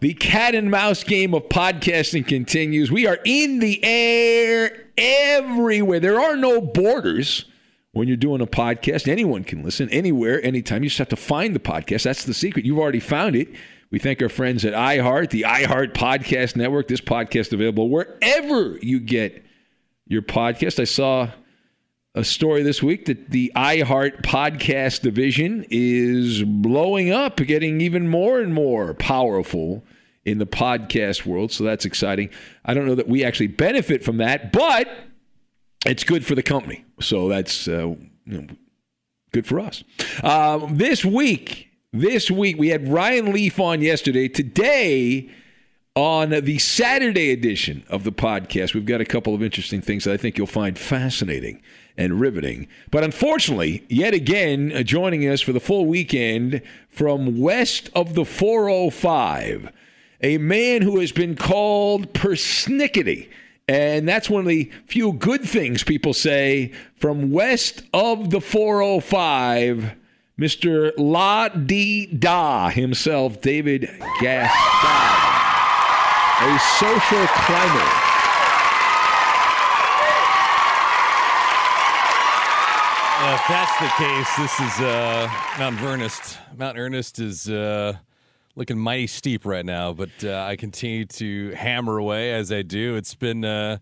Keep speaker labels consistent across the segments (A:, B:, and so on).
A: The cat and mouse game of podcasting continues. We are in the air everywhere. There are no borders when you're doing a podcast. Anyone can listen anywhere, anytime. You just have to find the podcast. That's the secret. You've already found it. We thank our friends at iHeart, the iHeart Podcast Network. This podcast available wherever you get your podcast. I saw a story this week that the iHeart podcast division is blowing up, getting even more and more powerful in the podcast world. So that's exciting. I don't know that we actually benefit from that, but it's good for the company. So that's uh, you know, good for us. Um, this week, this week we had Ryan Leaf on yesterday. Today on the Saturday edition of the podcast, we've got a couple of interesting things that I think you'll find fascinating and riveting. But unfortunately, yet again, uh, joining us for the full weekend from west of the 405, a man who has been called persnickety. And that's one of the few good things people say from west of the 405, Mr. La Di Da himself, David Gascon, a social climber.
B: Uh, if that's the case, this is uh, Mount Ernest. Mount Ernest is uh,
C: looking mighty steep right now, but uh, I continue to hammer away as I do. It's been uh,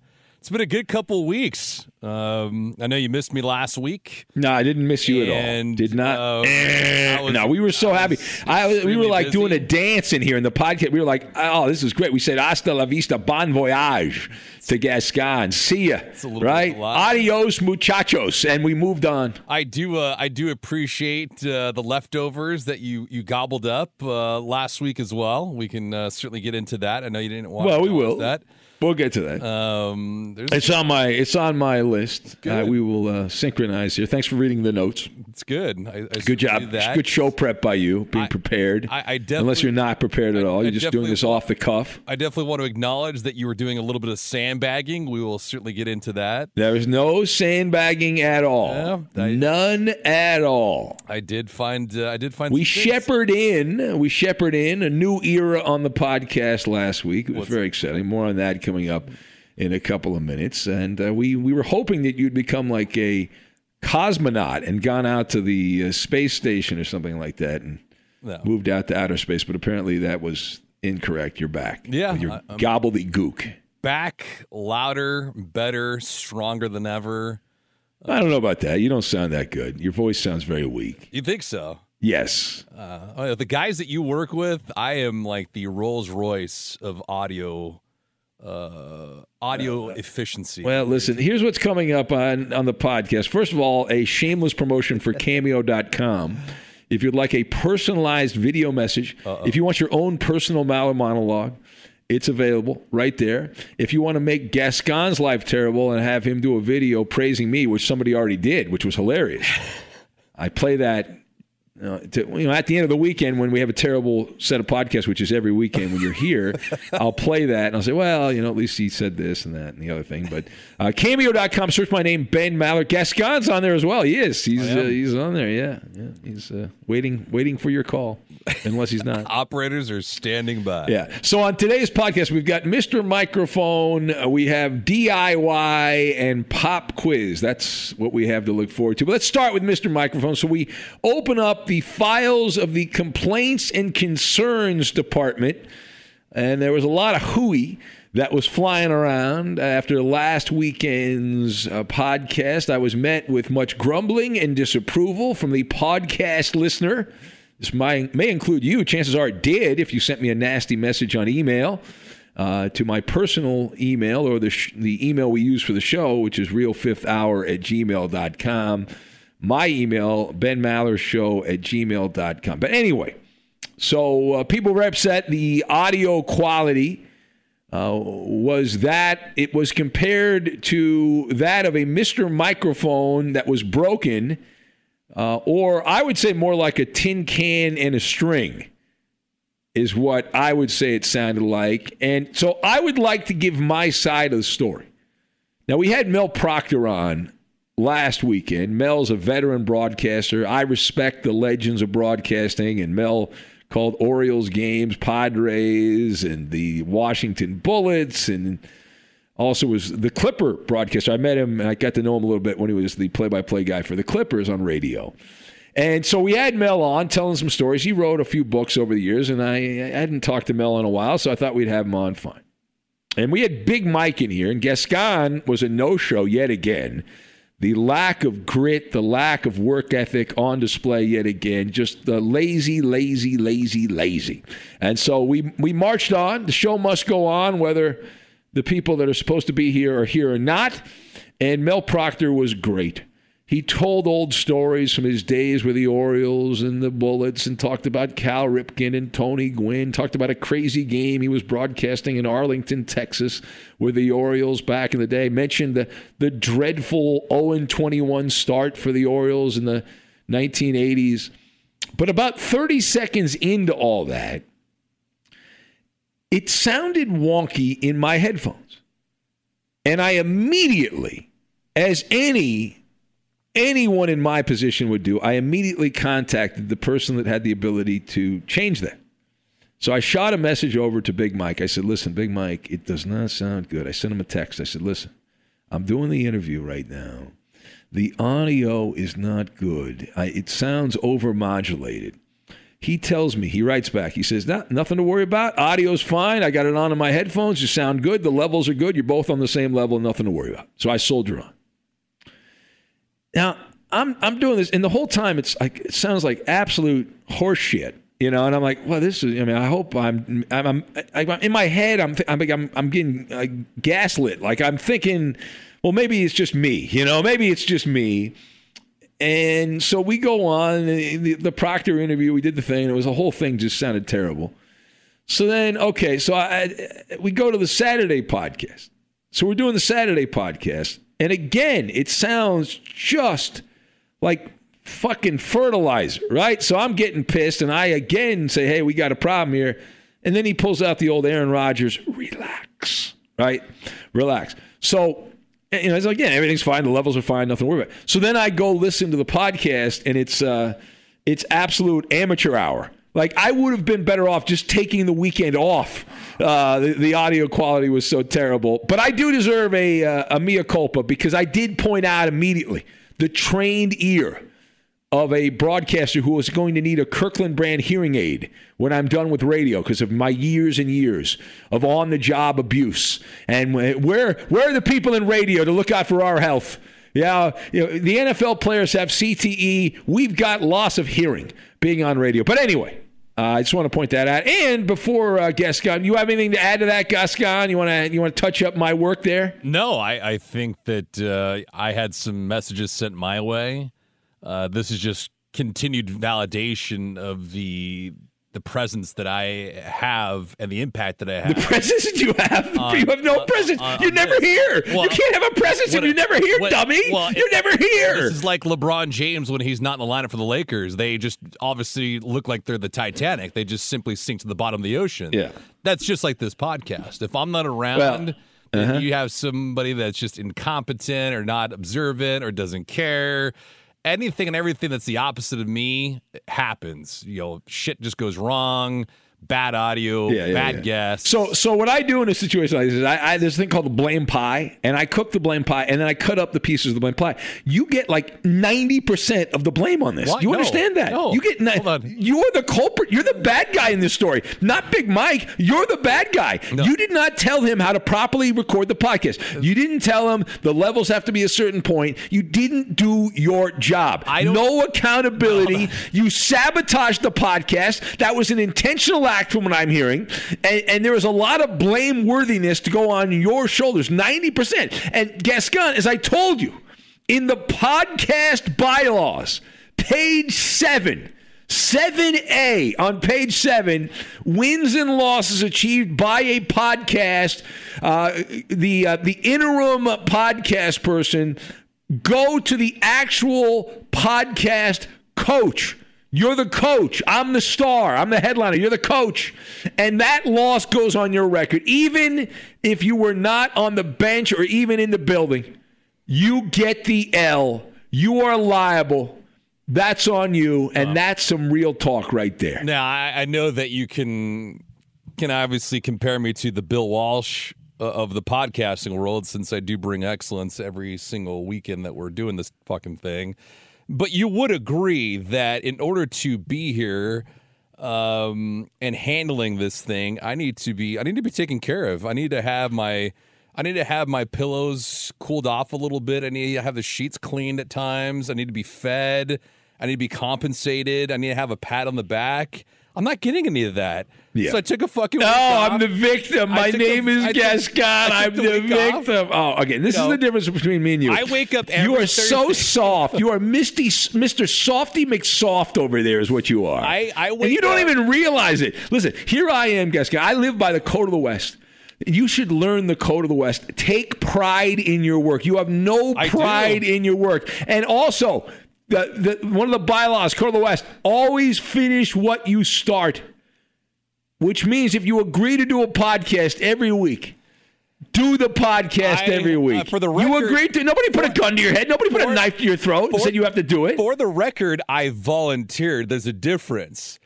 C: it's been a good couple weeks. Um, I know you missed me last week.
A: No, I didn't miss you at all. Did not.
C: uh,
A: Eh,
C: was-
A: no, we were so
C: I
A: happy. I we were like
C: busy.
A: doing a dance in here in the podcast. We were like, "Oh, this is great." We said "Hasta la vista, bon voyage" to Gascon. See ya,
C: a little
A: right?
C: of.
A: Adios, muchachos, and we moved on.
C: I do. Uh, I do appreciate uh, the leftovers that you you gobbled up uh, last week as well. We can uh, certainly get into that. I know you didn't want.
A: Well, we will.
C: That.
A: We'll get to that.
C: Um, there's,
A: it's on my it's on my list. Uh, we will uh, synchronize here. Thanks for reading the notes.
C: it's good. I, I
A: Good job. Good show prep by you, being
C: I-
A: prepared.
C: I- I
A: Unless you're not prepared at all, you're just doing this off the cuff.
C: I definitely want to acknowledge that you were doing a little bit of sandbagging. We will certainly get into that.
A: There is no sandbagging at all.
C: Yeah,
A: None at all.
C: I did find. Uh, I did find.
A: We shepherd in, we shepherd in a new era on the podcast last week. It was very exciting. More on that coming up in a couple of minutes. And uh, we we were hoping that you'd become like a cosmonaut and gone out to the uh, space station or something like that and
C: No.
A: moved out to outer space. But apparently that was incorrect. You're back.
C: Yeah,
A: with your
C: I- I'm-
A: gobbledygook.
C: back, louder, better, stronger than ever.
A: I don't know about that. You don't sound that good. Your voice sounds very weak.
C: You think so?
A: Yes.
C: Uh, oh, the guys that you work with, I am like the Rolls Royce of audio, uh, audio efficiency.
A: Well, listen, here's what's coming up on, on the podcast. First of all, a shameless promotion for cameo.com. If you'd like a personalized video message, if you want your own personal Maller monologue, it's available right there. If you want to make Gascon's life terrible and have him do a video praising me, which somebody already did, which was hilarious, I play that. Uh, to, you know, at the end of the weekend when we have a terrible set of podcasts, which is every weekend when you're here, I'll play that and I'll say, well, you know, at least he said this and that and the other thing. But uh, cameo.com, search my name, Ben Maller. Gascon's on there as well. He is. He's uh, he's on there. Yeah, yeah. He's uh, waiting waiting for your call, unless he's not.
C: Operators are standing by.
A: Yeah. So on today's podcast, we've got Mr. Microphone, we have DIY, and Pop Quiz. That's what we have to look forward to. But let's start with Mr. Microphone. So we open up the files of the Complaints and Concerns Department, and there was a lot of hooey that was flying around after last weekend's uh, podcast. I was met with much grumbling and disapproval from the podcast listener. This may include you. Chances are it did if you sent me a nasty message on email uh, to my personal email or the, sh- the email we use for the show, which is realfifthhour at gmail.com. My email, benmallershow at gmail.com. But anyway, so uh, people were upset. The audio quality uh, was that it was compared to that of a Mr. Microphone that was broken, uh, or I would say more like a tin can and a string, is what I would say it sounded like. And so I would like to give my side of the story. Now, we had Mel Proctor on last weekend. Mel's a veteran broadcaster. I respect the legends of broadcasting, and Mel called Orioles games, Padres, and the Washington Bullets, and also was the Clipper broadcaster. I met him and I got to know him a little bit when he was the play-by-play guy for the Clippers on radio. And so we had Mel on telling some stories. He wrote a few books over the years, and I, I hadn't talked to Mel in a while, so I thought we'd have him on fine. And we had Big Mike in here, and Gascon was a no-show yet again. The lack of grit, the lack of work ethic on display yet again. Just the lazy, lazy, lazy, lazy. And so we we marched on. The show must go on, whether the people that are supposed to be here are here or not. And Mel Proctor was great. He told old stories from his days with the Orioles and the Bullets and talked about Cal Ripken and Tony Gwynn, talked about a crazy game he was broadcasting in Arlington, Texas with the Orioles back in the day, mentioned the, the dreadful 0-21 start for the Orioles in the 1980s. But about 30 seconds into all that, it sounded wonky in my headphones. And I immediately, as any anyone in my position would do, I immediately contacted the person that had the ability to change that. So I shot a message over to Big Mike. I said, "Listen, Big Mike, it does not sound good." I sent him a text. I said, "Listen, I'm doing the interview right now. The audio is not good. I, it sounds overmodulated. He tells me, he writes back, he says, nah, nothing to worry about. Audio's fine. I got it on in my headphones. You sound good. The levels are good. You're both on the same level. Nothing to worry about. So I soldier on. Now, I'm, I'm doing this, and the whole time it's like, it sounds like absolute horseshit. You know, and I'm like, well, this is. I mean, I hope I'm. I'm. I'm, I'm in my head. I'm. I'm. I'm, I'm getting uh, gaslit. Like I'm thinking, well, maybe it's just me. You know, maybe it's just me. And so we go on the, the Proctor interview. We did the thing. It was a whole thing. Just sounded terrible. So then, okay, so I, we go to the Saturday podcast. So we're doing the Saturday podcast, and again, it sounds just like fucking fertilizer, right? So I'm getting pissed, and I again say, "Hey, we got a problem here." And then he pulls out the old Aaron Rodgers, relax, right? Relax. So you know, it's like, yeah, everything's fine. The levels are fine. Nothing to worry about. So then I go listen to the podcast, and it's uh, it's absolute amateur hour. Like I would have been better off just taking the weekend off. Uh, the, the, audio quality was so terrible, but I do deserve a uh, a mea culpa because I did point out immediately the trained ear of a broadcaster who is going to need a Kirkland brand hearing aid when I'm done with radio because of my years and years of on the job abuse. And where where are the people in radio to look out for our health? Yeah, you know, the NFL players have CTE. We've got loss of hearing being on radio. But anyway, uh, I just want to point that out. And before uh, Gascon, you have anything to add to that, Gascon? You want to you want to touch up my work there?
C: No, I, I think that uh, I had some messages sent my way uh, this is just continued validation of the the presence that I have and the impact that I have.
A: The presence that you have? Uh, you have no uh, presence. Uh, you're never here. Well, you can't have a presence if you're never here, what, dummy. Well, you're never here.
C: This is like LeBron James when he's not in the lineup for the Lakers. They just obviously look like they're the Titanic. They just simply sink to the bottom of the ocean.
A: Yeah.
C: That's just like this podcast. If I'm not around, well, uh-huh. you have somebody that's just incompetent or not observant or doesn't care anything and everything that's the opposite of me happens. You know, shit just goes wrong bad audio, yeah, yeah, bad yeah. guess.
A: So, so what I do in a situation like this is I, I there's a thing called the blame pie, and I cook the blame pie, and then I cut up the pieces of the blame pie. You get like ninety percent of the blame on this. What? You no, understand that?
C: No.
A: You get you're the culprit. You're the bad guy in this story, not Big Mike. You're the bad guy. No. You did not tell him how to properly record the podcast. You didn't tell him the levels have to be a certain point. You didn't do your job. I don't, no accountability. You sabotaged the podcast. That was an intentional from what I'm hearing. And, and there is a lot of blameworthiness to go on your shoulders 90%. And Gascon, as I told you, in the podcast bylaws, page seven, 7A on page 7 wins and losses achieved by a podcast uh, the uh, the interim podcast person go to the actual podcast coach you're the coach. I'm the star. I'm the headliner. You're the coach. And that loss goes on your record. Even if you were not on the bench or even in the building, you get the L. You are liable. That's on you. And that's some real talk right there.
C: Now, I, I know that you can can obviously compare me to the Bill Walsh uh, of the podcasting world since I do bring excellence every single weekend that we're doing this fucking thing. But you would agree that in order to be here um, and handling this thing, I need to be I need to be taken care of. I need to have my I need to have my pillows cooled off a little bit. I need to have the sheets cleaned at times. I need to be fed. I need to be compensated. I need to have a pat on the back. I'm not getting any of that. Yeah. So I took a fucking.
A: No, I'm the victim. My name a, is Gascon. I'm the, the victim. Off. Oh, again, this you is know, the difference between me and you.
C: I wake up.
A: you are
C: Thursday.
A: so soft. You are Misty, Mr. Softy McSoft over there. Is what you are.
C: I, I
A: and you don't up. even realize it. Listen, here I am, Gascon. I live by the code of the West. You should learn the code of the West. Take pride in your work. You have no pride in your work. And also, the, the, one of the bylaws, Code of the West, always finish what you start. Which means if you agree to do a podcast every week, do the podcast I, every uh, week. Uh,
C: for the record,
A: you agreed to. Nobody put for, a gun to your head. Nobody put for, a knife to your throat and said you have to do it.
C: For the record, I volunteered. There's a difference.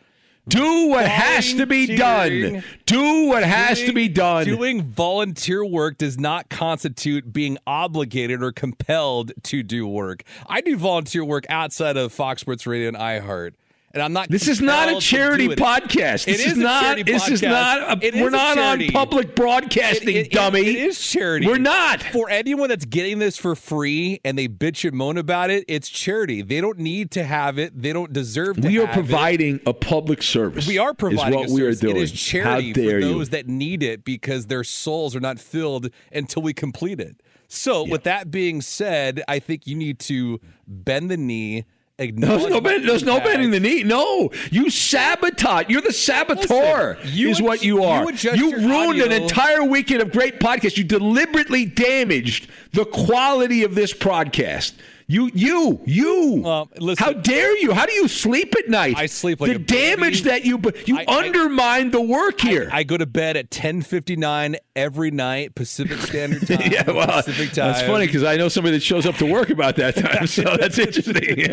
A: Do what has to be done. Do what has doing, to be done.
C: Doing volunteer work does not constitute being obligated or compelled to do work. I do volunteer work outside of Fox Sports Radio and iHeart. And I'm not.
A: This is not a charity
C: it.
A: podcast.
C: It
A: This
C: is
A: is
C: a
A: not. This is not. A,
C: It is
A: we're
C: a
A: not on public broadcasting,
C: It- it-
A: dummy.
C: It is charity.
A: We're not.
C: For anyone that's getting this for free and they bitch and moan about it, it's charity. They don't need to have it. They don't deserve to
A: We are
C: it.
A: providing a public service.
C: We are providing
A: is what
C: a
A: we are doing.
C: It is charity
A: How dare you?
C: those that need it because their souls are not filled until we complete it. So, with that being said, I think you need to bend the knee.
A: There's no, bend, there's no bending the knee. No, you sabotage. You're the saboteur.
C: Listen, you
A: is what you
C: you
A: are. You
C: your
A: ruined an entire weekend of great podcasts. You deliberately damaged the quality of this broadcast. You, you, you.
C: Well, listen.
A: How dare you? How do you sleep at night?
C: I sleep like
A: the
C: a baby.
A: damage that you you
C: I- I-
A: undermine the work here.
C: I go to bed at 10:59 every night Pacific Standard Time.
A: yeah, well,
C: Pacific time.
A: that's funny because I know somebody that shows up to work about that time, so that's interesting.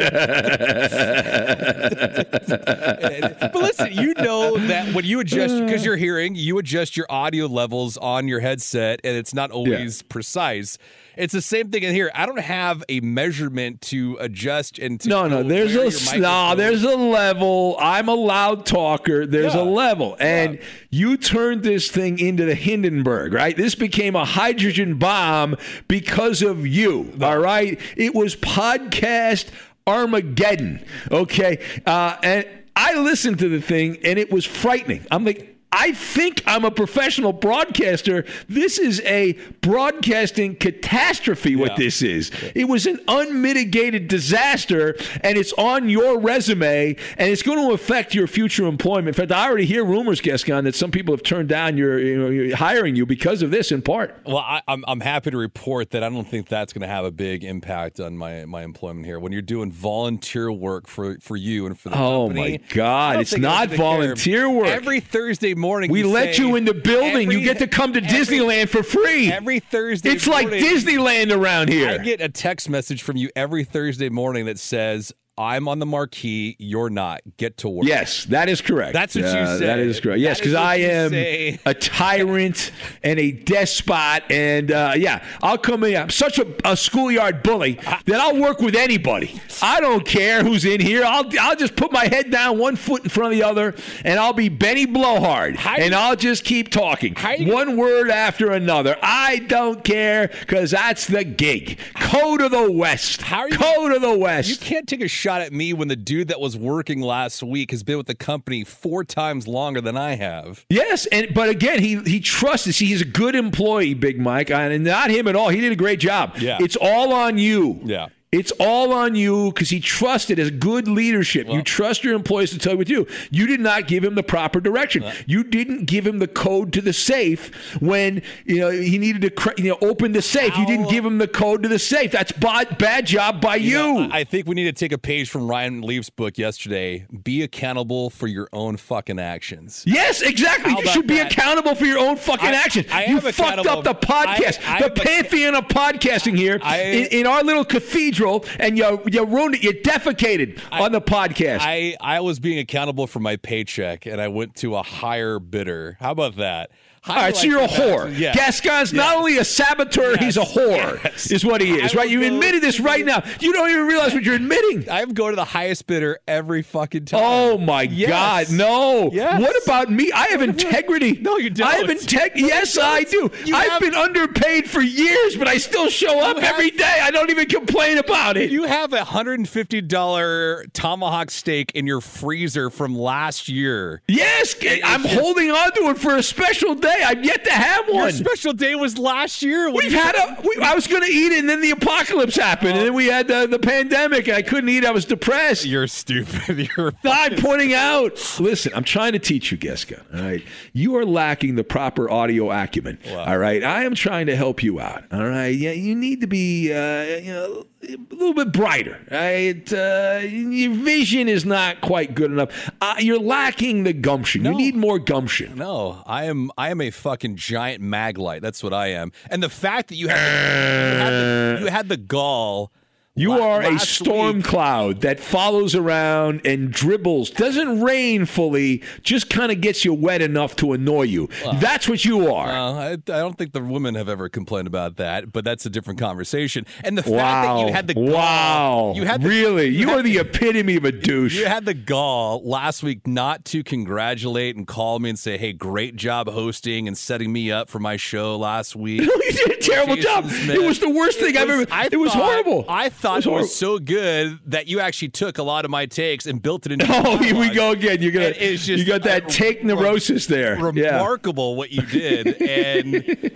C: but listen, you know that when you adjust because you're hearing, you adjust your audio levels on your headset, and it's not always precise. It's the same thing in here. I don't have a measurement to adjust and to
A: No, no. There's a no.
C: microphone-
A: There's a level. I'm a loud talker. There's
C: Yeah.
A: a level, and you turned this thing into the Hindenburg, right? This became a hydrogen bomb because of you. All right. It was podcast Armageddon. Okay, uh, and I listened to the thing, and it was frightening. I'm like. I think I'm a professional broadcaster. This is a broadcasting catastrophe, what
C: Yeah.
A: this is. It was an unmitigated disaster, and it's on your resume, and it's going to affect your future employment. In fact, I already hear rumors, Gascon, that some people have turned down your, you know, your hiring you because of this in part.
C: Well, I, I'm I'm happy to report that I don't think that's going to have a big impact on my my employment here. When you're doing volunteer work for for you and for the
A: Oh,
C: company,
A: my God, it's not
C: gonna care.
A: volunteer work.
C: Every Thursday morning,
A: We let you in the building.
C: every-
A: you get to come to
C: every-
A: Disneyland for free.
C: Every Thursday,
A: it's like Disneyland around here.
C: I get a text message from you every Thursday morning that says, "I'm on the marquee. You're not. Get to work."
A: Yes, that is correct.
C: That's what you
A: Uh,
C: say.
A: That is correct. Yes, because I am
C: say.
A: a tyrant and a despot, and uh, yeah, I'll come in. I'm such a, a schoolyard bully that I'll work with anybody. I don't care who's in here. I'll I'll just put my head down, one foot in front of the other, and I'll be Benny Blowhard, and
C: you-
A: I'll just keep talking,
C: you-
A: one word after another. I don't care because that's the gig. Code of the West.
C: How are you-
A: Code of the West.
C: You can't take a shot at me when the dude that was working last week has been with the company four times longer than I have.
A: Yes, and but again, he he trusted. See, he's a good employee, Big Mike, and not him at all. He did a great job.
C: Yeah.
A: it's all on you.
C: Yeah.
A: It's all on you because he trusted as good leadership. you trust your employees to tell you what to do. You did not give him the proper direction. you didn't give him the code to the safe when you know he needed to cr- you know open the safe. You didn't give him the code to the safe. That's bad, bad job by you.
C: know, I I think we need to take a page from Ryan Leaf's book yesterday. Be accountable for your own fucking actions.
A: Yes, exactly.
C: How
A: You should be
C: that?
A: accountable for your own fucking
C: I-
A: actions.
C: I
A: you fucked up the podcast,
C: I- I
A: the pantheon of podcasting here
C: I-
A: in, in our little cathedral, and you you ruined it. You defecated on the podcast.
C: I, I was being accountable for my paycheck and I went to a higher bidder. How about that?
A: All right, so you're a whore.
C: Yes.
A: Gascon's not only a saboteur, he's a whore,
C: Yes.
A: is what he is,
C: I
A: right? You admitted this right now. You don't even realize what you're admitting.
C: I'm going to the highest bidder every fucking time.
A: Oh my
C: Yes.
A: God! No.
C: Yes.
A: What about me? I have integrity.
C: No, you don't.
A: I have integrity. Yes, I do.
C: You
A: I've
C: have-
A: been underpaid for years, but I still show up
C: have-
A: every day. I don't even complain about it.
C: You have a hundred and fifty dollar tomahawk steak in your freezer from last year.
A: yes, I'm holding on to it for a special day. I've yet to have one.
C: Your special day was last year. when
A: We've had a. We, I was going to eat it, and then the apocalypse happened, and then we had the, the pandemic, and I couldn't eat. I was depressed.
C: You're stupid. You're.
A: I'm pointing out. Listen, I'm trying to teach you, Geska. All right, you are lacking the proper audio acumen. All right, I am trying to help you out. All right, yeah, you need to be, uh, you know, a little bit brighter. Right, uh, your vision is not quite good enough. Uh, you're lacking the gumption. You need more gumption.
C: No, I am. I am a fucking giant mag light. That's what I am. And the fact that you had, the, you, had the, you had the gall
A: You
C: La-
A: are a storm
C: week-
A: cloud that follows around and dribbles. Doesn't rain fully, just kind of gets you wet enough to annoy you. That's what you are.
C: Uh, I, I don't think the women have ever complained about that, but that's a different conversation. And the fact
A: wow.
C: that you had the gall,
A: wow.
C: you had the,
A: really? You,
C: had
A: are the epitome of a douche.
C: You had the gall last week not to congratulate and call me and say, "Hey, great job hosting and setting me up for my show last week."
A: you did a terrible
C: Jason
A: job.
C: Smith.
A: It was the worst thing
C: It
A: I've ever.
C: I
A: it was horrible.
C: I thought it was, so good that you actually took a lot of my takes and built it into.
A: Oh, here we go again. You're gonna.
C: It's just
A: you got that take neurosis there. yeah.
C: remarkable what you did and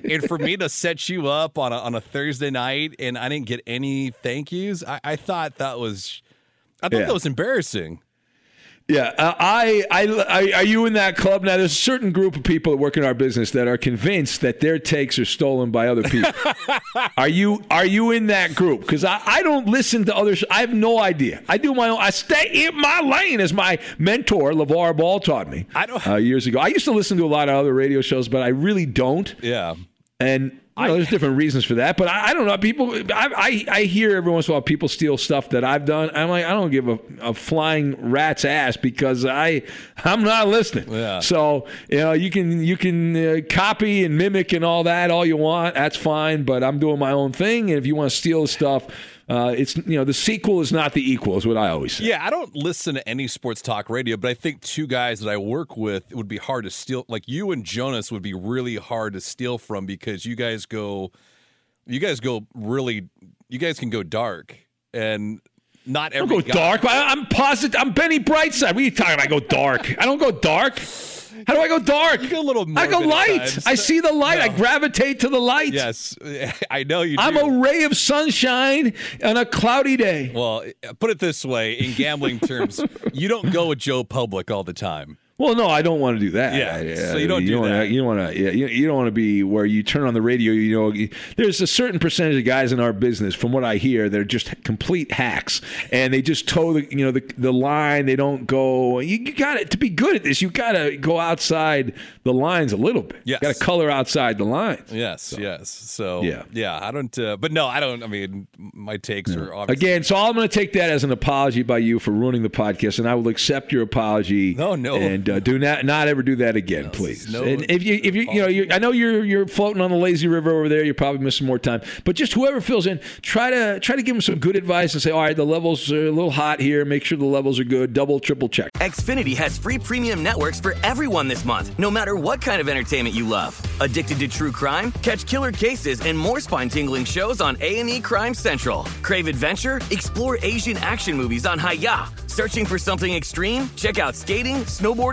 C: and for me to set you up on a, on a thursday night and i didn't get any thank yous i, I thought that was i thought
A: Yeah.
C: that was embarrassing
A: Yeah, uh, I, I, I, are you in that club now? There's a certain group of people that work in our business that are convinced that their takes are stolen by other people. are you, are you in that group? Because I, I don't listen to others. I have no idea. I do my own. I stay in my lane, as my mentor LeVar Ball taught me.
C: I don't-
A: uh, years ago. I used to listen to a lot of other radio shows, but I really don't.
C: yeah
A: And you know, there's different reasons for that, but I, I don't know. People, I, I, I hear every once in a while people steal stuff that I've done. I'm like, I don't give a, a flying rat's ass because I, I'm not listening.
C: Yeah.
A: So you know, you can you can uh, copy and mimic and all that all you want. That's fine, but I'm doing my own thing. And if you want to steal stuff, uh, it's you know the sequel is not the equal is what I always say.
C: yeah i don't listen to any sports talk radio but i think two guys that i work with it would be hard to steal like you and jonas would be really hard to steal from because you guys go you guys go really you guys can go dark and not
A: I don't
C: every
A: go
C: guy-
A: dark. I, I'm positive. I'm Benny Brightside. What are you talking about? I go dark. I don't go dark. How do I go dark?
C: You go a little
A: I go light. I see the light. I gravitate to the light.
C: Yes, I know you.
A: I'm a ray of sunshine on a cloudy day.
C: Well, put it this way: in gambling terms, you don't go with Joe Public all the time.
A: Well, no, I don't want to do that.
C: Yeah, so you don't do
A: wanna,
C: that.
A: You don't want to. Yeah, you, you don't want to be where you turn on the radio. You know, you- there's a certain percentage of guys in our business, from what I hear, they're just complete hacks, and they just toe the you know the the line. They don't go. You, you got it to be good at this. You got to go outside the lines a little bit.
C: Yes.
A: got to color outside the lines.
C: Yes, yes. So
A: Yeah.
C: yeah. I don't. Uh, but no, I don't. I mean, my takes are obviously.
A: Again, so I'm going to take that as an apology by you for ruining the podcast, and I will accept your apology.
C: No, no.
A: and uh, do not not ever do that again, please.
C: no
A: and if you if you you know you I know you're you're floating on the lazy river over there, you're probably missing more time. But just whoever fills in, try to try to give them some good advice and say, all right, the levels are a little hot here. Make sure the levels are good. Double, triple check.
D: Xfinity has free premium networks for everyone this month, no matter what kind of entertainment you love. Addicted to true crime? Catch killer cases and more spine-tingling shows on A&E Crime Central. Crave adventure? Explore Asian action movies on Hi-YAH. Searching for something extreme? Check out skating, snowboarding,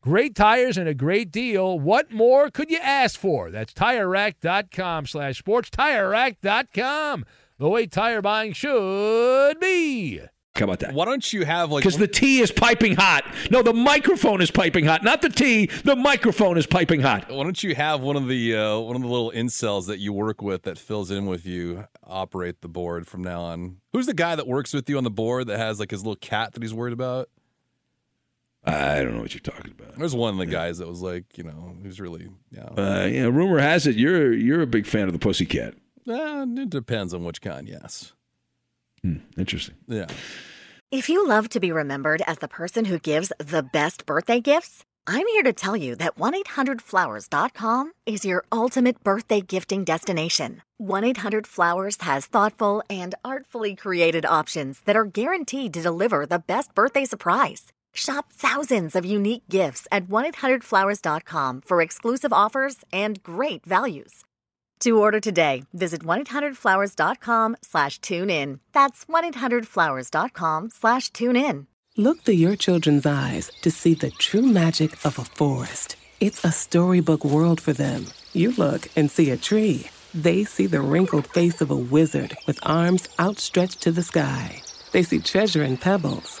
E: Great tires and a great deal. What more could you ask for? That's TireRack.com slash sports. TireRack.com, the way tire buying should be.
A: How about that?
C: Why don't you have like
A: Because the tea is piping hot. No, the microphone is piping hot. Not the tea. The microphone is piping hot.
C: Why don't you have one of the uh, one of the little incels that you work with that fills in with you operate the board from now on? Who's the guy that works with you on the board that has like his little cat that he's worried about?
A: I don't know what you're talking about.
C: There's one of the guys that was like, you know, who's really yeah.
A: Uh, you know, rumor has it you're you're a big fan of the Pussycat.
C: Uh, it depends on which kind. Yes.
A: Hmm, interesting.
C: Yeah.
F: If you love to be remembered as the person who gives the best birthday gifts, I'm here to tell you that 1 800flowers.com is your ultimate birthday gifting destination. 1 800 Flowers has thoughtful and artfully created options that are guaranteed to deliver the best birthday surprise. Shop thousands of unique gifts at 1 800flowers.com for exclusive offers and great values. To order today, visit 1-800-Flowers.com slash tune in. That's 1-800-Flowers.com slash tune in.
B: Look through your children's eyes to see the true magic of a forest. It's a storybook world for them. You look and see a tree. They see the wrinkled face of a wizard with arms outstretched to the sky. They see treasure in pebbles.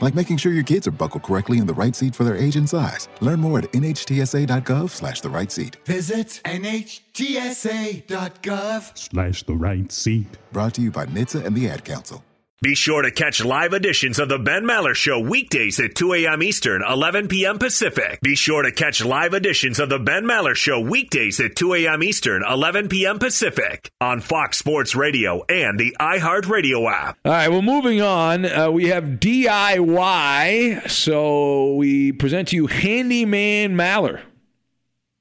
G: Like making sure your kids are buckled correctly in the right seat for their age and size. Learn more at nhtsa.gov slash the right seat.
H: Visit nhtsa.gov
I: slash the right seat.
G: Brought to you by NHTSA and the Ad Council.
J: Be sure to catch live editions of the Ben Maller Show weekdays at 2 a.m. Eastern, 11 p.m. Pacific. Be sure to catch live editions of the Ben Maller Show weekdays at 2 a.m. Eastern, 11 p.m. Pacific on Fox Sports Radio and the iHeartRadio app.
A: All right, well, moving on, uh, we have DIY. So we present to you Handyman Maller.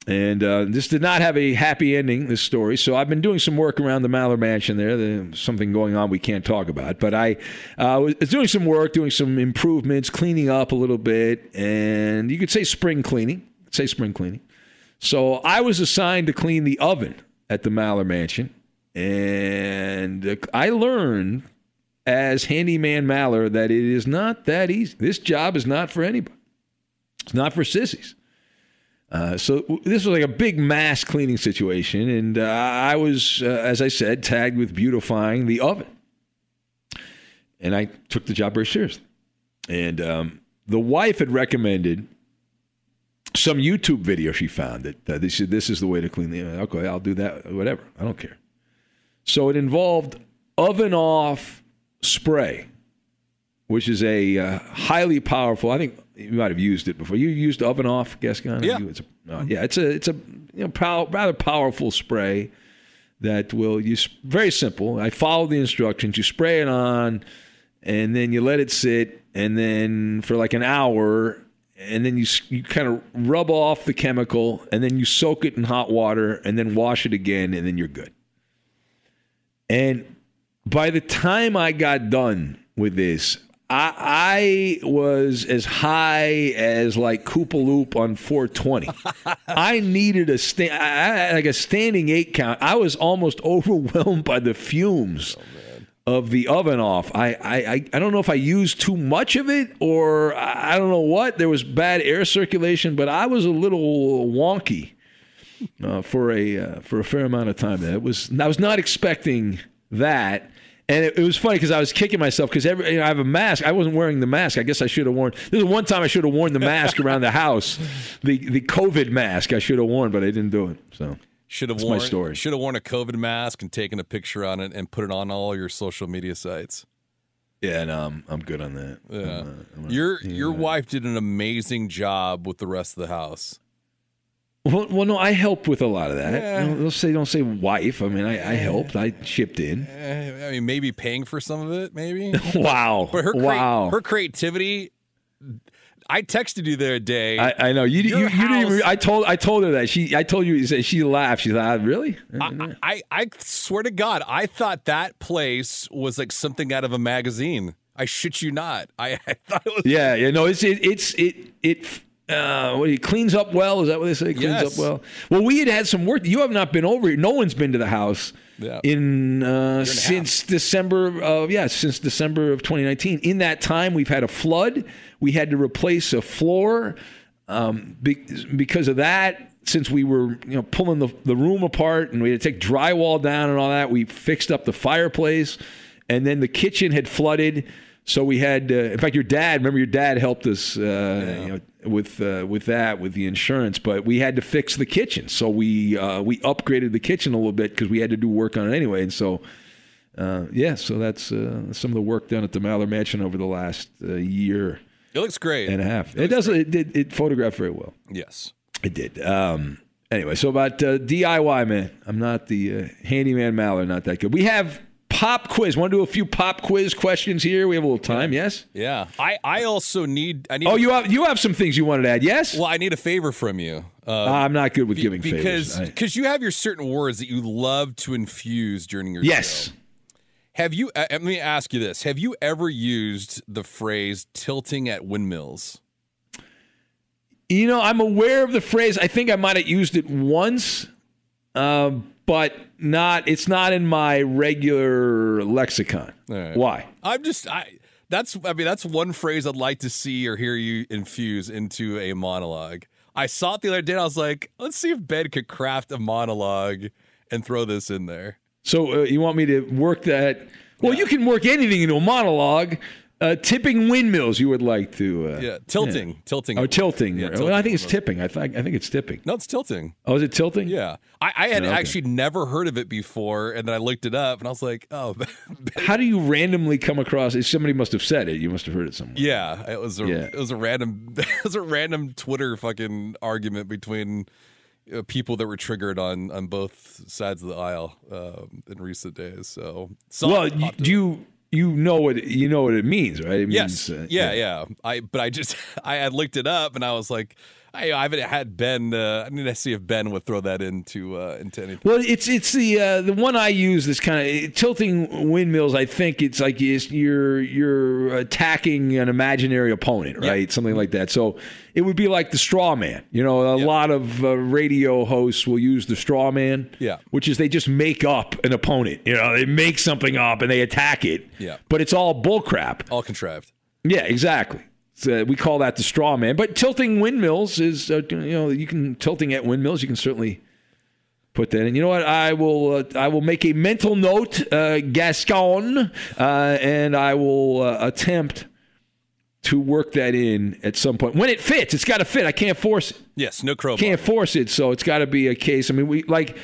A: And uh, this did not have a happy ending, this story. So I've been doing some work around the Maller Mansion there. There's something going on we can't talk about. But I uh, was doing some work, doing some improvements, cleaning up a little bit. And you could say spring cleaning. Say spring cleaning. So I was assigned to clean the oven at the Maller Mansion. And I learned as handyman Maller that it is not that easy. This job is not for anybody. It's not for sissies. Uh, so this was like a big mass cleaning situation, and uh, I was, uh, as I said, tagged with beautifying the oven, and I took the job very seriously. And um, the wife had recommended some YouTube video she found that uh, they said this is the way to clean the. Oven. Okay, I'll do that. Whatever, I don't care. So it involved oven off spray, which is a uh, highly powerful. I think you might have used it before. You used oven off, Gascon?
C: Yeah.
A: You- It's a, uh, yeah. It's a it's a you know pow- rather powerful spray that will you very simple. I follow the instructions. You spray it on, and then you let it sit, and then for like an hour, and then you you kind of rub off the chemical, and then you soak it in hot water, and then wash it again, and then you're good. And by the time I got done with this, I, I was as high as like Koopaloop on 420. I needed a sta- I, I- like a standing eight count. I was almost overwhelmed by the fumes of the oven off. I, I, I, don't know if I used too much of it or I, I don't know what. There was bad air circulation, but I was a little wonky uh, for a uh, for a fair amount of time. That was I was not expecting that, and it, it was funny because I was kicking myself because every you know, I have a mask. I wasn't wearing the mask. I guess I should have worn. This is one time I should have worn the mask around the house, the the COVID mask. I should have worn, but I didn't do it. So
C: Should have worn
A: my story.
C: Should have worn a COVID mask and taken a picture on it and put it on all your social media sites.
A: yeah, no, I'm I'm good on that.
C: Yeah.
A: I'm, uh, I'm a-
C: your
A: yeah.
C: your wife did an amazing job with the rest of the house.
A: Well, well, no, I help with a lot of that.
C: Yeah.
A: You know, Don't say don't say wife. I mean, I, I helped. I chipped in.
C: I mean, maybe paying for some of it, maybe.
A: Wow,
C: But her
A: wow.
C: her creativity. I texted you the other day.
A: I, I know you. You,
C: Your
A: you didn't even, I told I told her that she. I told you. She she laughed. She thought, really?
C: I, I, I swear to God, I thought that place was like something out of a magazine. I shit you not. I, I thought it was.
A: Yeah, yeah. No, it's it, it's it it. Uh, what it cleans up well? Is that what they say? Cleans
C: Yes.
A: up well. Well, we had had some work. You have not been over here. No one's been to the house
C: Yeah.
A: in uh, since December of yeah since December of 2019. In that time, we've had a flood. We had to replace a floor um, be, because of that. Since we were you know pulling the, the room apart and we had to take drywall down and all that, we fixed up the fireplace, and then the kitchen had flooded. So we had, uh, in fact, your dad. Remember, your dad helped us, uh, you know, with uh, with that, with the insurance. But we had to fix the kitchen, so we uh, we upgraded the kitchen a little bit because we had to do work on it anyway. And so, uh, yeah, so that's uh, some of the work done at the Maller Mansion over the last uh, year
C: It looks great.
A: and a half. It does. It did. It photographed very well.
C: yes.
A: It did. Um, anyway, so about uh, DIY, man. I'm not the uh, handyman Maller. Not that good. We have pop quiz. Want to do a few pop quiz questions here? We have a little time. Yes.
C: Yeah. I, I also need. I need.
A: Oh, you have you have some things you wanted to add. Yes.
C: Well, I need a favor from you. Uh,
A: I'm not good with
C: be-
A: giving
C: because
A: favors. I-
C: because you have your certain words that you love to infuse during your
A: yes.
C: show. Have you? Uh, let me ask you this: Have you ever used the phrase "tilting at windmills"?
A: You know, I'm aware of the phrase. I think I might have used it once, um, but not. It's not in my regular lexicon.
C: All right.
A: Why?
C: I'm just I. That's I mean that's one phrase I'd like to see or hear you infuse into a monologue. I saw it the other day. and I was like, let's see if Ben could craft a monologue and throw this in there.
A: So uh, you want me to work that? Well, you can work anything into a monologue. Uh, tipping windmills, you would like to? Uh,
C: Yeah, tilting, tilting.
A: Oh, tilting.
C: Yeah,
A: well, I think it's tipping. I think I think it's tipping.
C: No, it's tilting.
A: Oh, is it tilting?
C: Yeah, I, I had
A: Okay.
C: actually never heard of it before, and then I looked it up, and I was like, oh,
A: How do you randomly come across? it? Somebody must have said it. You must have heard it somewhere.
C: yeah, it was a
A: Yeah.
C: it was a random it was a random Twitter fucking argument between uh, people that were triggered on on both sides of the aisle um, in recent days. So,
A: well, do you you know what you know what it means, right? It
C: Yes.
A: means, uh,
C: yeah, yeah. I but I just I had looked it up and I was like, I, I haven't had Ben. Uh, I need to see if Ben would throw that into uh, into anything.
A: Well, it's it's the uh, the one I use. This kind of tilting windmills. I think it's like it's, you're you're attacking an imaginary opponent, right? Something like that. So it would be like the straw man. You know, a lot of uh, radio hosts will use the straw man.
C: Yeah.
A: which is they just make up an opponent. You know, they make something up and they attack it.
C: Yeah.
A: but it's all bullcrap.
C: All contrived.
A: Yeah, exactly. So we call that the straw man. But tilting windmills is, uh, you know, you can tilting at windmills. You can certainly put that in. You know what? I will. Uh, I will make a mental note, uh, Gascon, uh, and I will uh, attempt to work that in at some point when it fits. It's got to fit. I can't force it.
C: Yes, no crowbar.
A: Can't force it, so it's got to be a case. I mean, we like.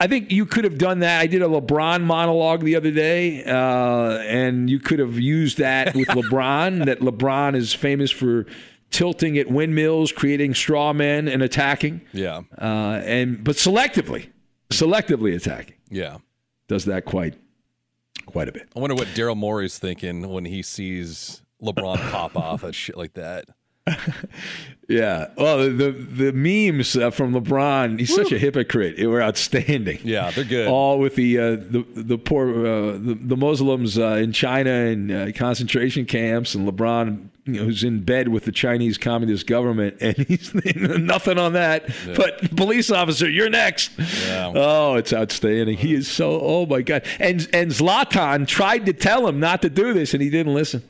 A: I think you could have done that. I did a LeBron monologue the other day, uh, and you could have used that with LeBron. That LeBron is famous for tilting at windmills, creating straw men, and attacking.
C: Yeah.
A: Uh, and but selectively, selectively attacking.
C: Yeah.
A: Does that quite, quite a bit.
C: I wonder what Daryl Morey's thinking when he sees LeBron pop off at shit like that.
A: Yeah. Well, the the memes uh, from LeBron, he's such a hypocrite. They were outstanding.
C: Yeah, they're good.
A: All with the uh, the the poor uh, the, the Muslims uh, in China and uh, concentration camps, and LeBron, you know, who's in bed with the Chinese Communist government, and he's nothing on that.
C: Yeah.
A: But police officer, you're next.
C: Yeah.
A: Oh, it's outstanding. He is so. Oh my God. And and Zlatan tried to tell him not to do this, and he didn't listen.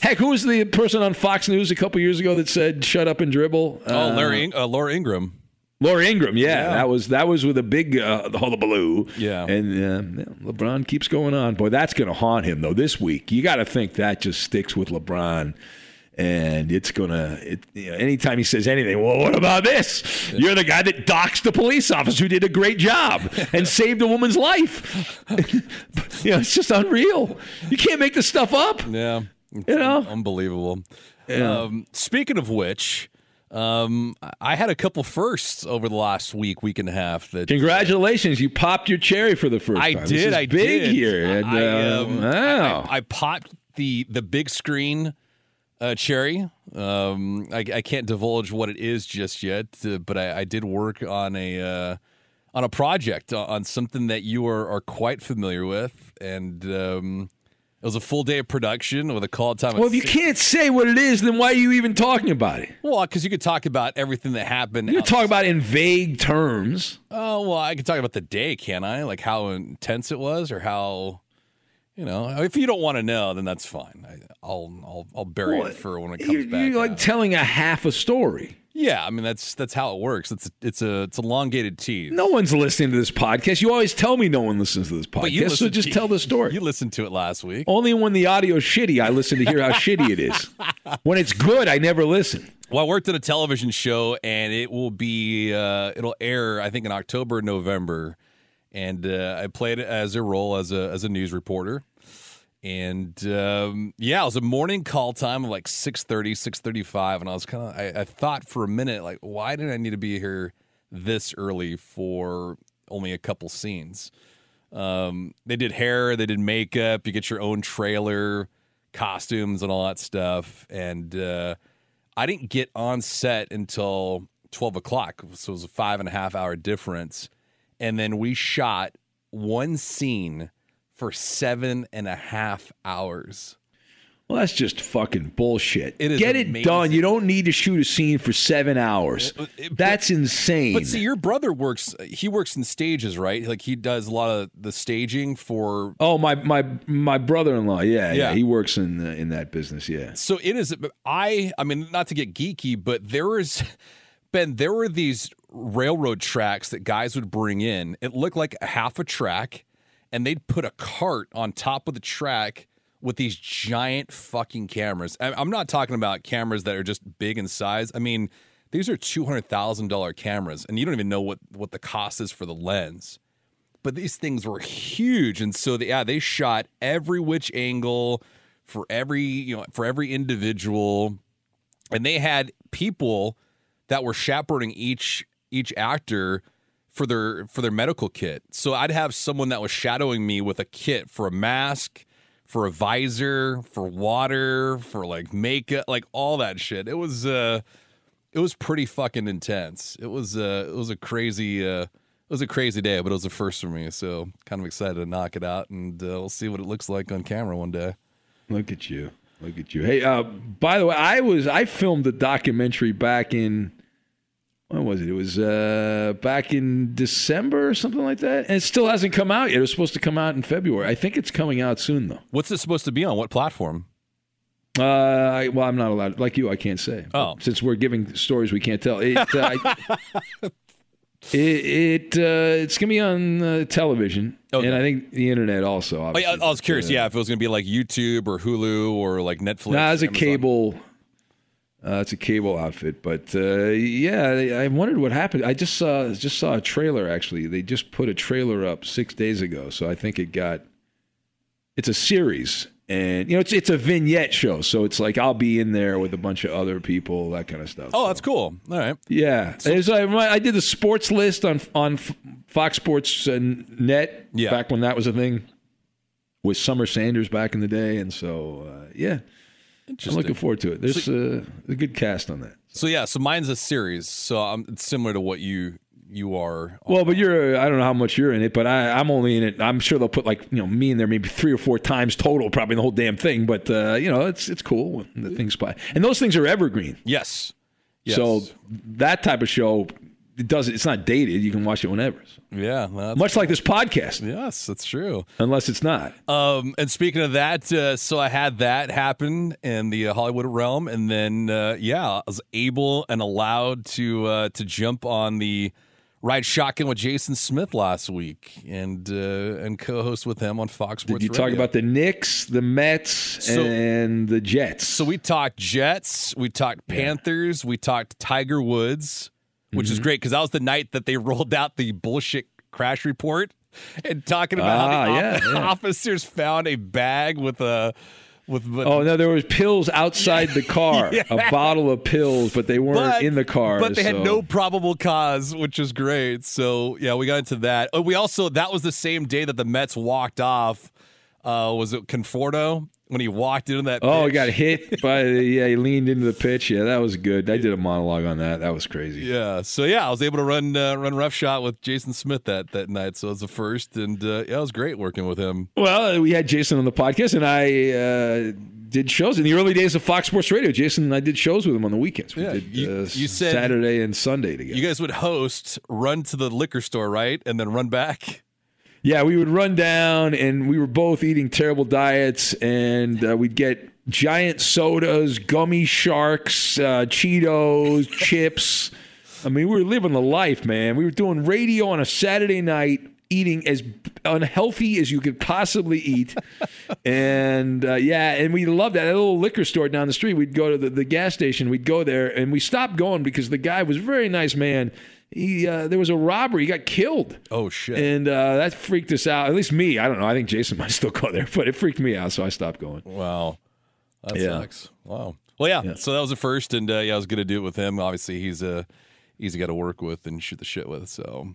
A: Heck, who was the person on Fox News a couple years ago that said "shut up and dribble"?
C: Oh, Larry, In- uh, Laura Ingraham.
A: Laura Ingraham, yeah,
C: Yeah.
A: that was that was with a big uh, the hullabaloo.
C: Yeah.
A: and uh, LeBron keeps going on. Boy, that's going to haunt him though this week. You got to think that just sticks with LeBron. And it's gonna. It, you know, anytime he says anything, well, what about this? You're the guy that doxed the police officer who did a great job and saved a woman's life. you know, it's just unreal. You can't make this stuff up.
C: Yeah.
A: You know?
C: Unbelievable.
A: Yeah.
C: Um, speaking of which, um, I had a couple firsts over the last week, week and a half. That
A: Congratulations, you popped your cherry for the first
C: I
A: time.
C: Did. I
A: big
C: did.
A: here. And,
C: I,
A: uh,
C: um,
A: wow.
C: I, I popped the the big screen uh, cherry. Um, I, I can't divulge what it is just yet, uh, but I, I did work on a uh, on a project uh, on something that you are, are quite familiar with, and um, it was a full day of production with a call time.
A: Well, if you
C: six-
A: can't say what it is, then why are you even talking about it?
C: well, because you could talk about everything that happened.
A: You
C: outs-
A: talk about it in vague terms.
C: Oh well, I could talk about the day, can I? Like how intense it was, or how, you know, if you don't want to know, then that's fine. I, I'll I'll I'll bury
A: Well,
C: it for when it comes
A: You're,
C: back.
A: you're like
C: out.
A: telling a half a story.
C: Yeah, I mean that's that's how it works. It's it's a it's elongated tease.
A: No one's listening to this podcast. You always tell me no one listens to this
C: but you
A: podcast, so just
C: to-
A: tell the story.
C: You listened to it last week.
A: Only when the audio's shitty, I listen to hear how shitty it is. When it's good, I never listen.
C: Well, I worked at a television show, and it will be uh, it'll air I think in October, November, and uh, I played it as a role as a as a news reporter. And um, yeah, it was a morning call time of like 6.30, 6.35, and I was kind of I, I thought for a minute like, why did I need to be here this early for only a couple scenes? Um, they did hair, they did makeup, you get your own trailer, costumes, and all that stuff, and. Uh, I didn't get on set until 12 o'clock. So it was a five and a half hour difference. And then we shot one scene for seven and a half hours.
A: Well, that's just fucking bullshit.
C: It is
A: Get it
C: amazing.
A: done. You don't need to shoot a scene for seven hours. Uh, uh, that's insane.
C: But see, your brother works, he works in stages, right? Like he does a lot of the staging for.
A: Oh, my my my brother-in-law. Yeah, yeah,
C: Yeah.
A: he works in the, in that business. Yeah.
C: So it is, I, I mean, not to get geeky, but there is, Ben, there were these railroad tracks that guys would bring in. It looked like half a track, and they'd put a cart on top of the track with these giant fucking cameras. I'm not talking about cameras that are just big in size. I mean, these are two hundred thousand dollar cameras, and you don't even know what what the cost is for the lens. But these things were huge, and so they, yeah, they shot every which angle for every you know for every individual, and they had people that were chaperoning each each actor for their for their medical kit. So I'd have someone that was shadowing me with a kit for a mask, for a visor, for water, for like makeup, like all that shit. It was uh it was pretty fucking intense. It was uh it was a crazy uh it was a crazy day, but it was a first for me. So kind of excited to knock it out, and uh, we'll see what it looks like on camera one day.
A: Look at you. Look at you. Hey, uh, by the way, I was I filmed a documentary back in when was it? It was uh, back in December or something like that, and it still hasn't come out yet. It was supposed to come out in February. I think it's coming out soon though.
C: What's it supposed to be on? What platform?
A: Uh, I, well, I'm not allowed. Like you, I can't say.
C: Oh.
A: since we're giving stories we can't tell. It, uh, I- it, it uh, it's gonna be on uh, television, and I think the internet also.
C: Oh, yeah, I was curious, yeah, if it was going to be like YouTube or Hulu or like Netflix.
A: Nah, it's a cable. Uh, it's a cable outfit, but uh, yeah, I I wondered what happened. I just saw just saw a trailer. Actually, they just put a trailer up six days ago, so I think it got. It's a series, and you know it's it's a vignette show, so it's like I'll be in there with a bunch of other people, that kind of stuff.
C: Oh, that's cool. All right.
A: Yeah, There's, I, I did the sports list on on Fox Sports uh, Net
C: Yeah.
A: back when that was a thing with Summer Sanders back in the day, and so uh, yeah, I'm looking forward to it. There's uh, a good cast on that.
C: So yeah, so mine's a series. So um, it's similar to what you you are.
A: Well, but you're I don't know how much you're in it, but I, I'm only in it. I'm sure they'll put like you know me in there maybe three or four times total, probably in the whole damn thing. But uh, you know it's it's cool when the things by, and those things are evergreen.
C: Yes. Yes.
A: So that type of show, it does it's not dated. You can watch it whenever.
C: Yeah,
A: Much like this podcast.
C: Yes, that's true.
A: Unless it's not.
C: Um, and speaking of that, uh, so I had that happen in the uh, Hollywood realm, and then uh, yeah, I was able and allowed to uh, to jump on the ride shotgun with Jason Smith last week and uh, and co-host with him on Fox Sports.
A: Did you talk about the Knicks, the Mets,
C: So-
A: and the Jets?
C: So we talked Jets, we talked Panthers, we talked Tiger Woods, which
A: Mm-hmm.
C: is great because that was the night that they rolled out the bullshit crash report and talking about how
A: Ah,
C: the
A: yeah,
C: offi-
A: yeah.
C: officers found a bag with a with, with
A: Oh no, there was pills outside the car,
C: Yeah.
A: a bottle of pills, but they weren't
C: But-
A: in the car.
C: But they had no probable cause, which is great. So yeah, we got into that. Oh, we also that was the same day that the Mets walked off. Uh, was it Conforto when he walked into that?
A: Oh, he got hit by the, yeah. He leaned into the pitch. Yeah, that was good. I did a monologue on that. That was crazy.
C: Yeah. So yeah, I was able to run uh, run rough shot with Jason Smith that that night. So it was the first, and uh, yeah, it was great working with him.
A: Well, we had Jason on the podcast, and I uh, did shows in the early days of Fox Sports Radio. Jason and I did shows with him on the weekends. We
C: Yeah,
A: did
C: you-
A: uh,
C: you said-
A: Saturday and Sunday together.
C: You guys would host, run to the liquor store, right, and then run back.
A: Yeah, we would run down, and we were both eating terrible diets, and uh, we'd get giant sodas, gummy sharks, uh, Cheetos, chips. I mean, we were living the life, man. We were doing radio on a Saturday night, eating as unhealthy as you could possibly eat, and uh, yeah, and we loved that. Little liquor store down the street. We'd go to the, the gas station. We'd go there, and we stopped going because the guy was a very nice man. He uh, there was a robbery. He got killed.
C: Oh shit!
A: And uh, that freaked us out. At least me. I don't know. I think Jason might still go there, but it freaked me out, so I stopped going.
C: Wow, that
A: Yeah.
C: sucks. Wow. Well, yeah, So that was the first, and uh, yeah, I was going to do it with him. Obviously, he's a he's a guy to work with and shoot the shit with. So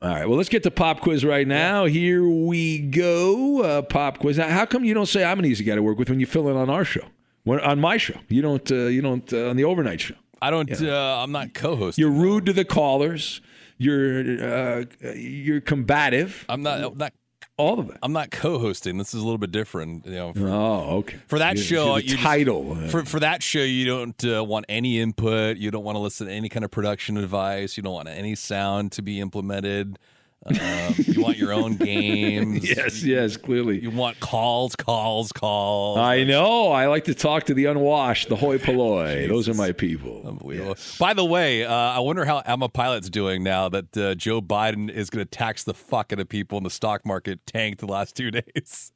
A: All right. Well, let's get to pop quiz right now. Here we go. Uh, pop quiz. Now, how come you don't say I'm an easy guy to work with when you fill in on our show, when, on my show? You don't. Uh, you don't uh, on the overnight show.
C: I don't. Uh, I'm not co-hosting.
A: You're rude to the callers. You're uh, you're combative.
C: I'm not. I'm not.
A: All of it.
C: I'm not co-hosting. This is a little bit different. You know. For,
A: Oh, okay.
C: For that
A: You're-
C: show, you just-
A: title.
C: for for that show, you don't uh, want any input. You don't want to listen to any kind of production advice. You don't want any sound to be implemented. Um, you want your own games.
A: yes, yes, clearly.
C: You want calls, calls, calls.
A: I know. I like to talk to the unwashed, the hoi polloi. Those are my people.
C: Unbelievable. By the way, uh, I wonder how Emma Pilot's doing now that uh, Joe Biden is going to tax the fuck out of people and the stock market tanked the last two days.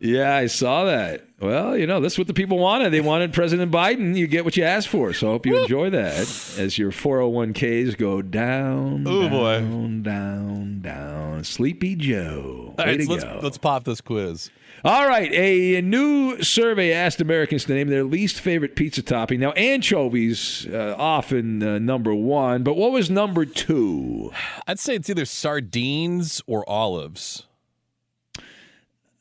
A: Yeah, I saw that. Well, you know, that's what the people wanted. They wanted President Biden. You get what you asked for. So I hope you enjoy that as your 401ks go down,
C: Oh, boy.
A: down, down, down. Sleepy Joe.
C: All right, so let's, let's pop this quiz.
A: All right, a new survey asked Americans to name their least favorite pizza topping. Now, anchovies uh, often uh, number one, but what was number two?
C: I'd say it's either sardines or olives.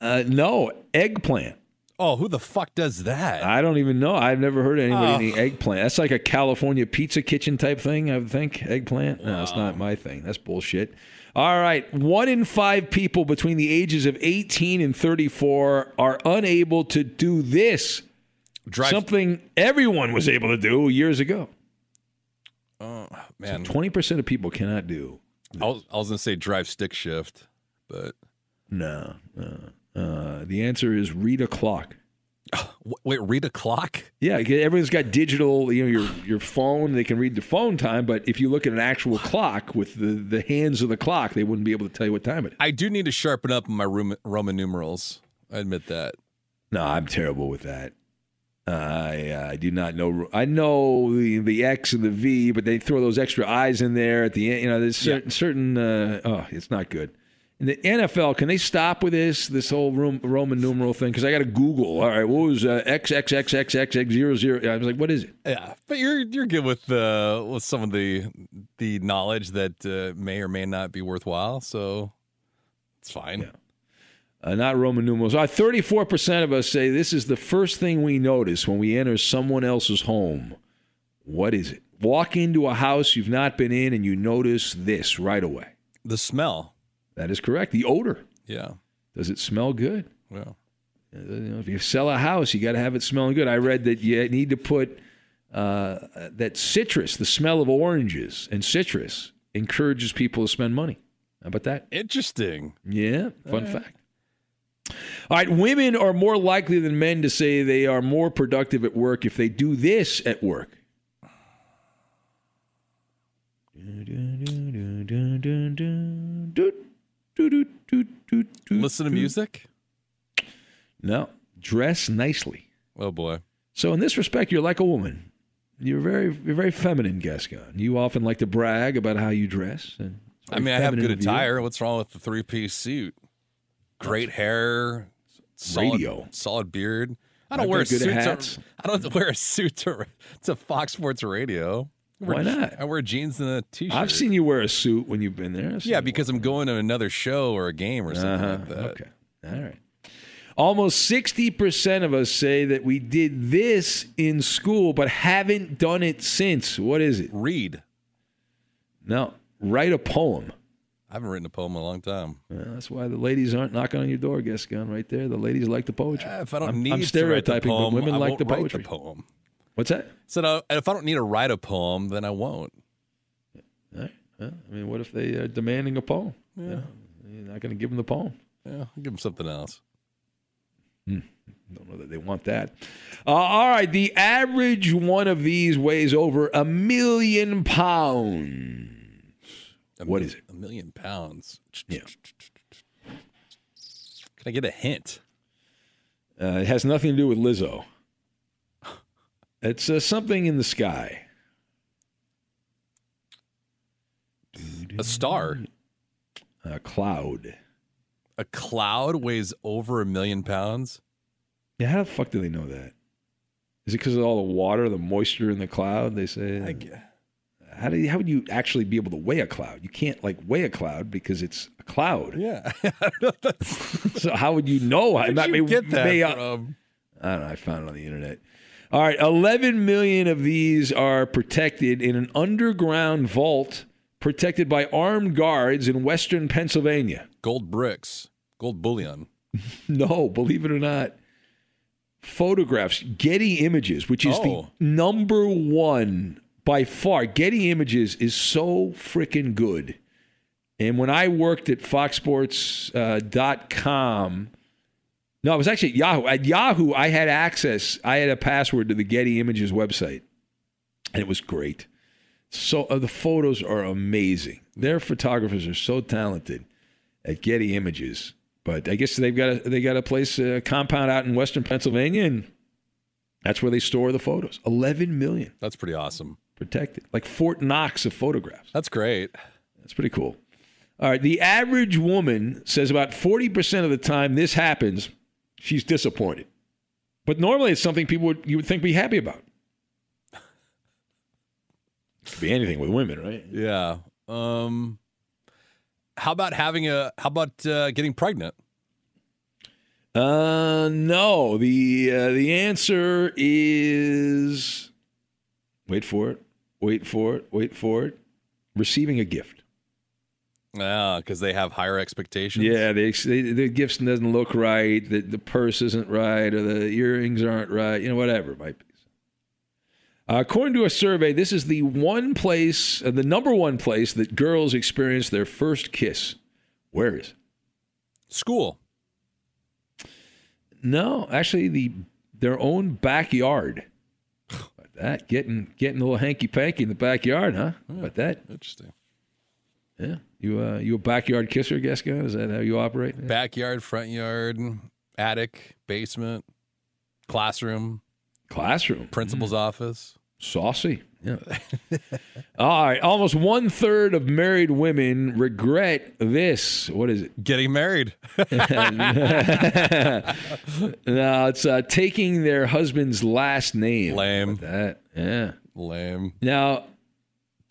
A: Uh, no, eggplant.
C: Oh, who the fuck does that?
A: I don't even know. I've never heard anybody
C: Oh.
A: eating eggplant. That's like a California pizza kitchen type thing, I would think. Eggplant? No, it's not my thing. That's bullshit. All right. One in five people between the ages of 18 and 34 are unable to do this.
C: Drive-
A: Something everyone was able to do years ago.
C: Oh, man.
A: 20% of people cannot do.
C: I was, I was going to say drive stick shift, but
A: No. no. Uh, the answer is read a clock.
C: Wait, read a clock?
A: Yeah, everyone's got digital. You know, your your phone. They can read the phone time, but if you look at an actual clock with the the hands of the clock, they wouldn't be able to tell you what time it is.
C: I do need to sharpen up my Roman, Roman numerals. I admit that.
A: No, I'm terrible with that. Uh, I, uh, I do not know. I know the, the X and the V, but they throw those extra I's in there at the end. You know, there's certain, yeah. certain uh, oh, it's not good. In the NFL, can they stop with this this whole Roman numeral thing? Because I got to Google. All right, what was uh, X X X X X X zero zero? I was like, what is it?
C: Yeah, but you're you're good with uh, with some of the the knowledge that uh, may or may not be worthwhile, so it's fine.
A: Yeah. Uh, not Roman numerals. Uh, 34% of us say this is the first thing we notice when we enter someone else's home. What is it? Walk into a house you've not been in and you notice this right away.
C: The smell.
A: That is correct. The odor.
C: Yeah.
A: Does it smell good?
C: Yeah.
A: Uh, you know, if you sell a house, you got to have it smelling good. I read that you need to put uh, that citrus, the smell of oranges and citrus, encourages people to spend money. How about that?
C: Interesting.
A: Yeah, fun fact. All right, women are more likely than men to say they are more productive at work if they do this at work.
C: Listen to music?
A: No. Dress nicely.
C: Oh boy.
A: So in this respect, you're like a woman. You're very you're very feminine, Gascon. You often like to brag about how you dress. And
C: I mean, I have good attire. What's wrong with the three piece suit? Great hair, solid,
A: radio,
C: solid beard. I don't wear a suit. To, I don't wear a suit to, to Fox Sports Radio.
A: Why not?
C: I wear jeans and a t-shirt.
A: I've seen you wear a suit when you've been there.
C: Yeah, because I'm going to another show or a game or something uh-huh. like that.
A: Okay. All right. Almost 60% of us say that we did this in school but haven't done it since. What is it?
C: Read.
A: No, write a poem.
C: I haven't written a poem in a long time.
A: Yeah, that's why the ladies aren't knocking on your door, Gascon, right there. The ladies like the poetry.
C: if I don't
A: I'm,
C: need
A: I'm stereotyping,
C: poem,
A: but women like the poetry.
C: The poem.
A: What's that?
C: So uh, if I don't need to write a poem, then I won't.
A: Right. I mean, what if they are demanding a poem?
C: Yeah.
A: You're not going to give them the poem.
C: Yeah, I'll give them something else.
A: Hmm. Don't know that they want that. Uh, all right. The average one of these weighs over a million pounds.
C: A
A: what is it?
C: A million pounds.
A: Yeah.
C: Can I get a hint?
A: Uh, it has nothing to do with Lizzo. It's uh, something in the sky.
C: A star.
A: A cloud.
C: A cloud weighs over a million pounds?
A: Yeah, how the fuck do they know that? Is it because of all the water, the moisture in the cloud? They say.
C: I guess.
A: How do you, how would you actually be able to weigh a cloud? You can't like weigh a cloud because it's a cloud.
C: Yeah.
A: so how would you know?
C: Where did you get that
A: may,
C: from?
A: I don't know. I found it on the internet. All right, 11 million of these are protected in an underground vault protected by armed guards in western Pennsylvania.
C: Gold bricks, gold bullion.
A: no, believe it or not. Photographs, Getty Images, which is
C: Oh.
A: the number one by far. Getty Images is so freaking good. And when I worked at foxsports.com, uh, no, it was actually at Yahoo. At Yahoo, I had access, I had a password to the Getty Images website, and it was great. So uh, the photos are amazing. Their photographers are so talented at Getty Images. But I guess they've got a, they got a place, a compound out in Western Pennsylvania, and that's where they store the photos. Eleven million
C: That's pretty awesome.
A: protected, like Fort Knox of photographs.
C: That's great.
A: That's pretty cool. All right, the average woman says about forty percent of the time this happens, she's disappointed. But normally it's something people would you would think be happy about. Could be anything with women, right?
C: Yeah. Um how about having a how about uh, getting pregnant?
A: Uh, no. The uh, the answer is wait for it, wait for it, wait for it. Receiving a gift.
C: Yeah, because they have higher expectations.
A: Yeah, they, they the gift doesn't look right. The the purse isn't right, or the earrings aren't right. You know, whatever it might be. Uh, according to a survey, this is the one place, uh, the number one place that girls experience their first kiss. Where is it?
C: School.
A: No, actually, the their own backyard. But that getting getting a little hanky panky in the backyard, huh? But that
C: Interesting.
A: Yeah. You uh you a backyard kisser, Gascon? Is that how you operate?
C: Backyard, front yard, attic, basement, classroom,
A: Classroom.
C: principal's office.
A: Saucy. Yeah. All right. Almost one third of married women regret this. What is it?
C: Getting married.
A: no, it's uh, taking their husband's last name.
C: Lame.
A: That yeah.
C: Lame.
A: Now,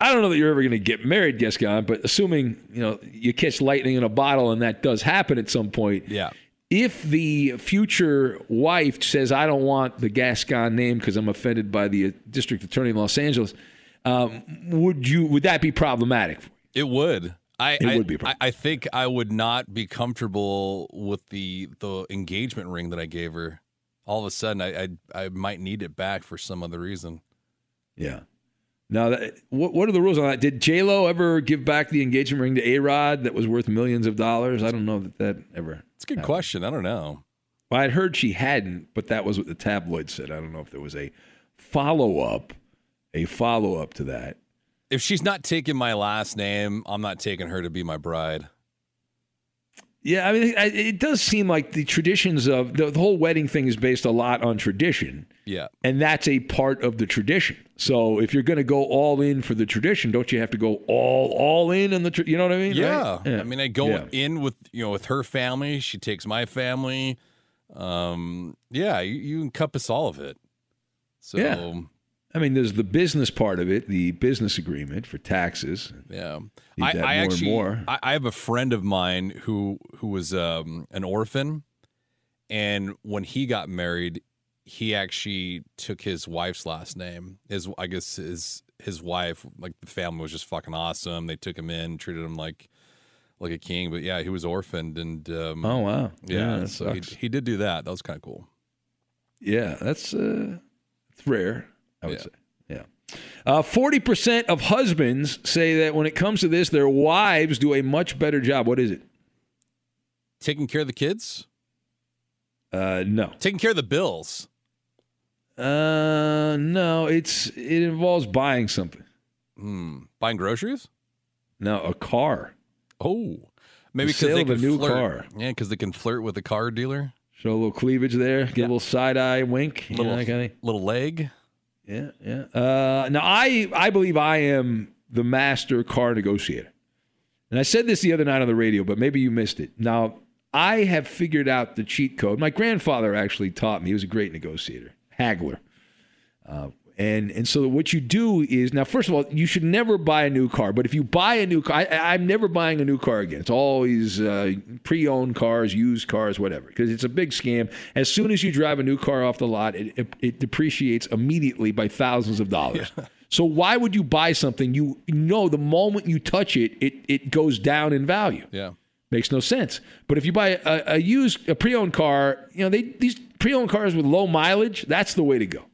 A: I don't know that you're ever going to get married, Gascon, but assuming you know you catch lightning in a bottle and that does happen at some point.
C: Yeah.
A: If the future wife says, "I don't want the Gascon name because I'm offended by the uh, district attorney in Los Angeles," um, would you? Would that be problematic?
C: It would. I,
A: It
C: I,
A: would be
C: I, I think I would not be comfortable with the the engagement ring that I gave her. All of a sudden, I I, I might need it back for some other reason.
A: Yeah. Now, that, what what are the rules on that? Did J Lo ever give back the engagement ring to A Rod that was worth millions of dollars? I don't know that that ever.
C: It's a good question. I don't know.
A: Well, I'd heard she hadn't, but that was what the tabloid said. I don't know if there was a follow up, a follow up to that.
C: If she's not taking my last name, I'm not taking her to be my bride.
A: Yeah, I mean, it, does seem like the traditions of the, the whole wedding thing is based a lot on tradition.
C: Yeah.
A: And that's a part of the tradition. So if you're going to go all in for the tradition, don't you have to go all all in on the? Tra- you know what I mean?
C: Yeah.
A: Right?
C: I mean, I go
A: Yeah.
C: in with you know with her family. She takes my family. Um, yeah, you, you encompass all of it. So
A: Yeah. I mean, there's the business part of it, the business agreement for taxes.
C: Yeah, I, I actually
A: more.
C: I, I have a friend of mine who who was um, an orphan, and when he got married, he actually took his wife's last name. His I guess his his wife, like the family was just fucking awesome. They took him in, treated him like like a king. But yeah, he was orphaned, and um,
A: Oh wow!
C: yeah,
A: that
C: so he, he did do that. That was kind of cool.
A: Yeah, that's uh, it's rare. I would say. Yeah. Forty percent of husbands say that when it comes to this, their wives do a much better job. What is it?
C: Taking care of the kids,
A: Uh, no.
C: taking care of the bills.
A: Uh, no. It's it involves buying something.
C: Hmm. Buying groceries.
A: No, a car.
C: Oh, maybe because
A: sale
C: they
A: of a
C: can
A: new
C: flirt.
A: car.
C: Yeah, because they can flirt with the car dealer.
A: Show a little cleavage there. Get a little side eye wink. you know,
C: Little
A: kind of
C: little leg.
A: Yeah, yeah. Uh, now I I believe I am the master car negotiator, and I said this the other night on the radio, but maybe you missed it. Now I have figured out the cheat code. My grandfather actually taught me. He was a great negotiator, haggler. Uh, and and so what you do is now first of all you should never buy a new car but if you buy a new car I, i'm never buying a new car again it's always uh, pre-owned cars used cars whatever because it's a big scam as soon as you drive a new car off the lot it, it, it depreciates immediately by thousands of dollars so why would you buy something you know the moment you touch it it, it goes down in value
C: Yeah.
A: Makes no sense. But if you buy a, a used, a pre-owned car, you know they these pre-owned cars with low mileage, that's the way to go.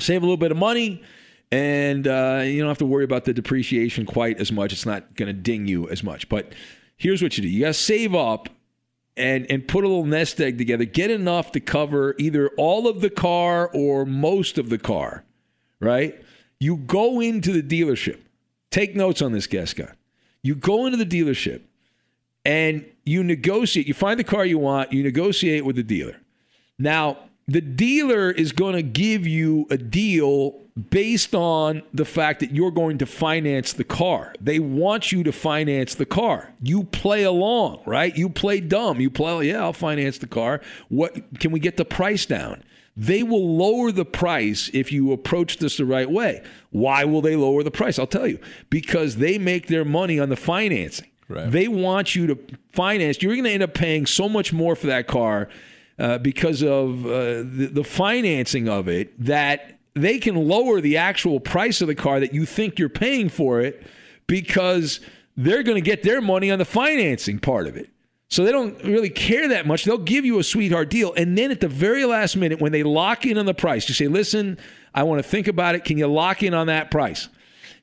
A: Save a little bit of money, and uh, you don't have to worry about the depreciation quite as much. It's not going to ding you as much. But here's what you do: you got to save up and and put a little nest egg together. Get enough to cover either all of the car or most of the car. Right? You go into the dealership. Take notes on this, Gascon. You go into the dealership and you negotiate. You find the car you want, you negotiate with the dealer. Now, the dealer is going to give you a deal based on the fact that you're going to finance the car. They want you to finance the car. You play along, right? You play dumb. You play, oh, yeah, I'll finance the car. What can we get the price down? They will lower the price if you approach this the right way. Why will they lower the price? I'll tell you. Because they make their money on the financing. They want you to finance. You're going to end up paying so much more for that car uh, because of uh, the, the financing of it that they can lower the actual price of the car that you think you're paying for it because they're going to get their money on the financing part of it. So they don't really care that much. They'll give you a sweetheart deal. And then at the very last minute, when they lock in on the price, you say, listen, I want to think about it. Can you lock in on that price?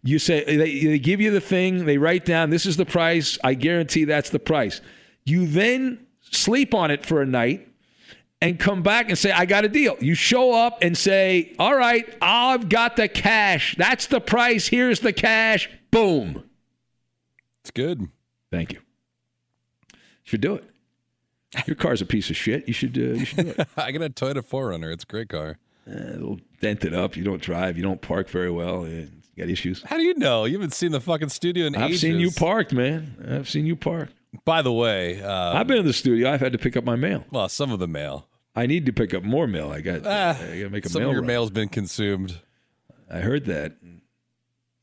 A: You say, they, they give you the thing, they write down, this is the price. I guarantee that's the price. You then sleep on it for a night. And come back and say, I got a deal. You show up and say, All right, I've got the cash. That's the price. Here's the cash. Boom.
C: It's good.
A: Thank you. Should do it. Your car's a piece of shit. You should. Uh, you should do it.
C: I got a Toyota 4Runner. It's a great car.
A: Uh, a little dented up. You don't drive. You don't park very well. You got issues.
C: How do you know? You haven't seen the fucking studio in
A: I've
C: ages.
A: seen you parked, man. I've seen you parked.
C: By the way, uh,
A: I've been in the studio. I've had to pick up my mail.
C: well, some of the mail.
A: I need to pick up more mail. I got.
C: Ah,
A: I got to make a
C: some
A: mail.
C: of your
A: run.
C: mail's been consumed.
A: I heard that.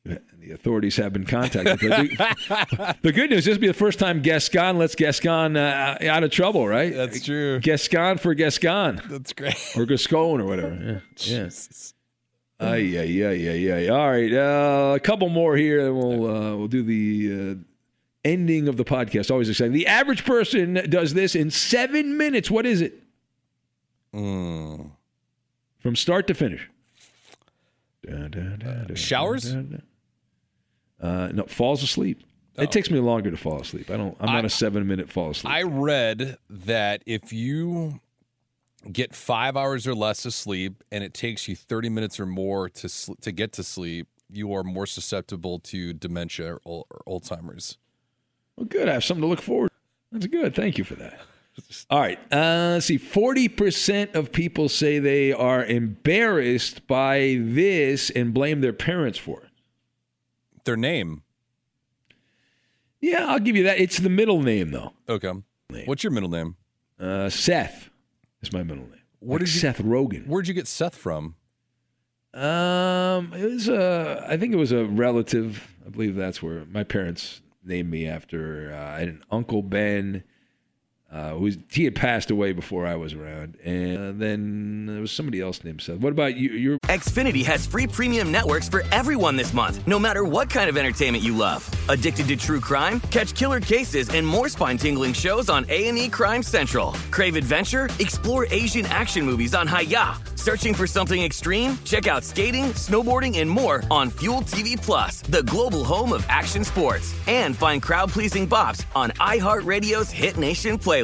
A: The authorities have been contacted. the, the good news, this will be the first time Gascon lets Gascon uh, out of trouble, right?
C: That's true.
A: Gascon for Gascon.
C: That's great.
A: Or Gascon or whatever. Yeah. yeah. yeah, yeah, ay, ay. All right. Uh, a couple more here, and we'll, uh, we'll do the uh, ending of the podcast. Always exciting. The average person does this in seven minutes. What is it?
C: Mm.
A: From start to finish. Da, da, da,
C: showers?
A: Uh, no, falls asleep. It takes me longer to fall asleep. I don't. I'm not a seven minute fall asleep.
C: I read that if you get five hours or less of sleep and it takes you 30 minutes or more to sl- to get to sleep, you are more susceptible to dementia or, or Alzheimer's.
A: Well, good. I have something to look forward. to. That's good. Thank you for that. All right. Uh, let's see. Forty percent of people say they are embarrassed by this and blame their parents for it.
C: Their name.
A: Yeah, I'll give you that. It's the middle name though.
C: Okay. What's your middle name?
A: Uh, Seth is my middle name.
C: Where
A: Like
C: did you-
A: Seth Rogen?
C: Where'd you get Seth from?
A: Um, it was a. I think it was a relative. I believe that's where my parents named me after uh, an uncle Ben. Uh, he had passed away before I was around, and then there was somebody else named Seth. What about you? You're
D: Xfinity has free premium networks for everyone this month, no matter what kind of entertainment you love. Addicted to true crime? Catch killer cases and more spine-tingling shows on A&E Crime Central. Crave adventure? Explore Asian action movies on Hi-YAH. Searching for something extreme? Check out skating, snowboarding, and more on Fuel TV Plus, the global home of action sports. And find crowd-pleasing bops on iHeartRadio's Hit Nation playlist.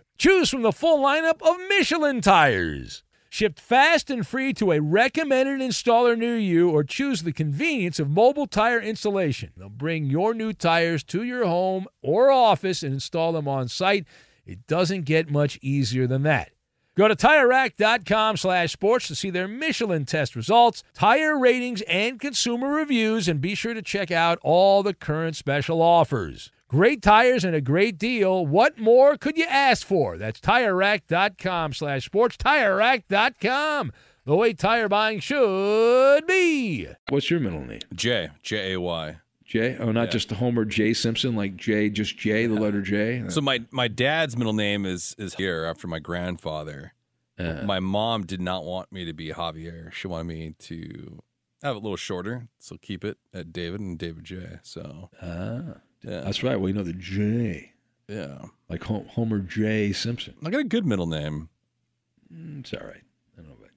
H: Choose from the full lineup of Michelin tires. Shipped fast and free to a recommended installer near you, or choose the convenience of mobile tire installation. They'll bring your new tires to your home or office and install them on site. It doesn't get much easier than that. Go to TireRack.com slash sports to see their Michelin test results, tire ratings, and consumer reviews, and be sure to check out all the current special offers. Great tires and a great deal. What more could you ask for? That's TireRack.com slash sports. TireRack.com, the way tire buying should be.
A: What's your middle name?
C: J. J A Y.
A: J? Oh, not just the Homer J. Simpson, like J, just J, the letter J?
C: So my my dad's middle name is is here after my grandfather.
A: Uh.
C: my mom did not want me to be Javier. She wanted me to have it a little shorter, so keep it at David and David J. So
A: Ah,
C: yeah,
A: that's right. Well, you know the J,
C: yeah.
A: like Hom- Homer J. Simpson.
C: I got a good middle name.
A: Mm, It's all right. I don't know about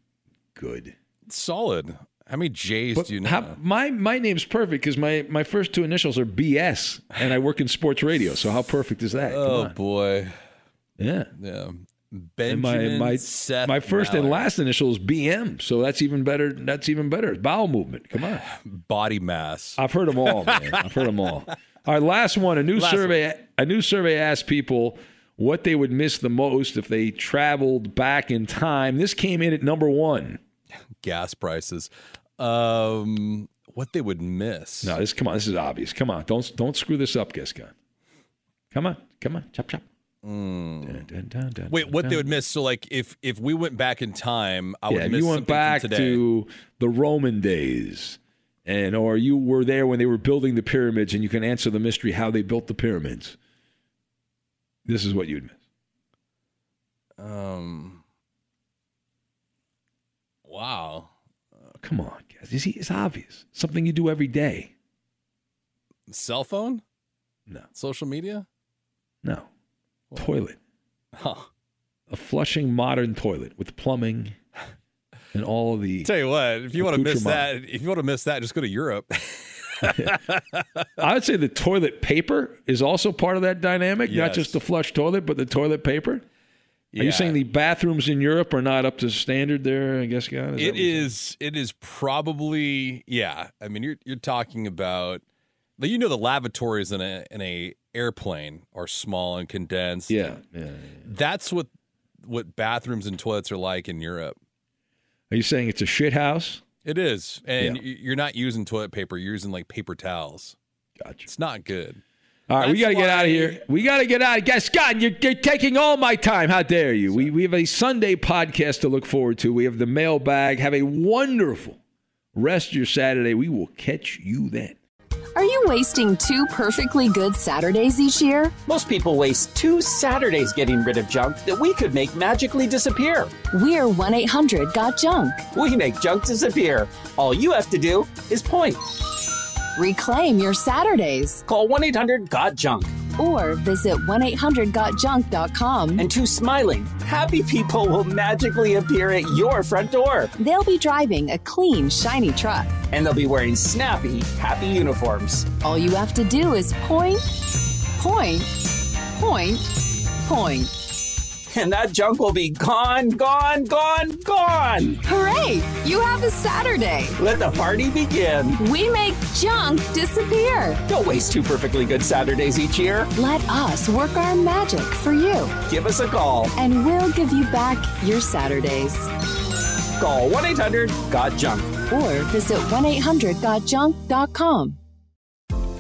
A: good.
C: It's solid. How many J's
A: But
C: do you know?
A: how- my my name's perfect because my, my first two initials are BS, and I work in sports radio. So how perfect is that?
C: Oh boy,
A: yeah.
C: yeah.
A: And
C: Benjamin
A: my my
C: Seth
A: my first and last initial is BM, so that's even better. That's even better. Bowel movement. Come on.
C: body mass.
A: I've heard them all, man. I've heard them all. All right, last one. A new
C: Last
A: survey. A new survey asked people what they would miss the most if they traveled back in time. This came in at number one.
C: Gas prices. Um, what they would miss?
A: No, this come on. This is obvious. Come on, don't don't screw this up, Gascon. Come on, come on, chop chop. Dun, dun, dun, dun,
C: Hmm. Wait, what
A: dun.
C: they would miss? So, like, if if we went back in time, I would
A: yeah, if
C: miss
A: you went
C: something
A: back
C: today.
A: to the Roman days, and or you were there when they were building the pyramids, and you can answer the mystery how they built the pyramids. This is what you'd miss.
C: Um. Wow.
A: Come on, guys. You see, it's obvious. Something you do every day.
C: Cell phone?
A: No.
C: Social media?
A: No. Toilet.
C: Huh.
A: A flushing modern toilet with plumbing and all of the.
C: Tell you what, if you want to miss that, if you want to miss that, just go to Europe.
A: I would say the toilet paper is also part of that dynamic, not just the flush toilet, but the toilet paper. Are you saying the bathrooms in Europe are not up to standard there? I guess, God.
C: It is. It is probably. Yeah. I mean, you're you're talking about. like, You know, the lavatories in a in a airplane are small and condensed.
A: Yeah, Yeah, yeah.
C: That's what what bathrooms and toilets are like in Europe.
A: Are you saying it's a shit house?
C: It is, and
A: Yeah.
C: you're not using toilet paper. You're using like paper towels.
A: Gotcha.
C: It's not good.
A: All right, we got to get out of here. We got to get out. of Guys, Scott, you're, you're taking all my time. How dare you? We, we have a Sunday podcast to look forward to. We have the mailbag. Have a wonderful rest of your Saturday. We will catch you then.
K: Are you wasting two perfectly good Saturdays each year?
I: Most people waste two Saturdays getting rid of junk that we could make magically disappear.
K: We're 1 800 Got Junk.
I: We make junk disappear. All you have to do is point.
K: Reclaim your Saturdays.
I: Call 1 800 GOT JUNK.
K: Or visit 1 800 GotJunk.com.
I: And two smiling, happy people will magically appear at your front door.
K: They'll be driving a clean, shiny truck.
I: And they'll be wearing snappy, happy uniforms.
K: All you have to do is point, point, point, point.
I: And that junk will be gone, gone, gone, gone.
K: Hooray! You have a Saturday.
I: Let the party begin.
K: We make junk disappear.
I: Don't waste two perfectly good Saturdays each year.
K: Let us work our magic for you.
I: Give us a call.
K: And we'll give you back your Saturdays.
I: Call 1 800 GOT JUNK.
K: Or visit 1 800 GotJunk.com.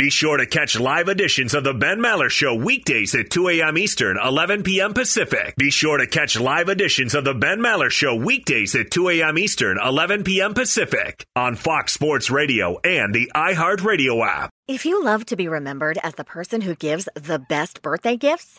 J: Be sure to catch live editions of The Ben Maller Show weekdays at 2 a.m. Eastern, 11 p.m. Pacific. Be sure to catch live editions of The Ben Maller Show weekdays at 2 a.m. Eastern, 11 p.m. Pacific on Fox Sports Radio and the iHeartRadio app.
F: If you love to be remembered as the person who gives the best birthday gifts,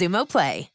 L: Xumo Play.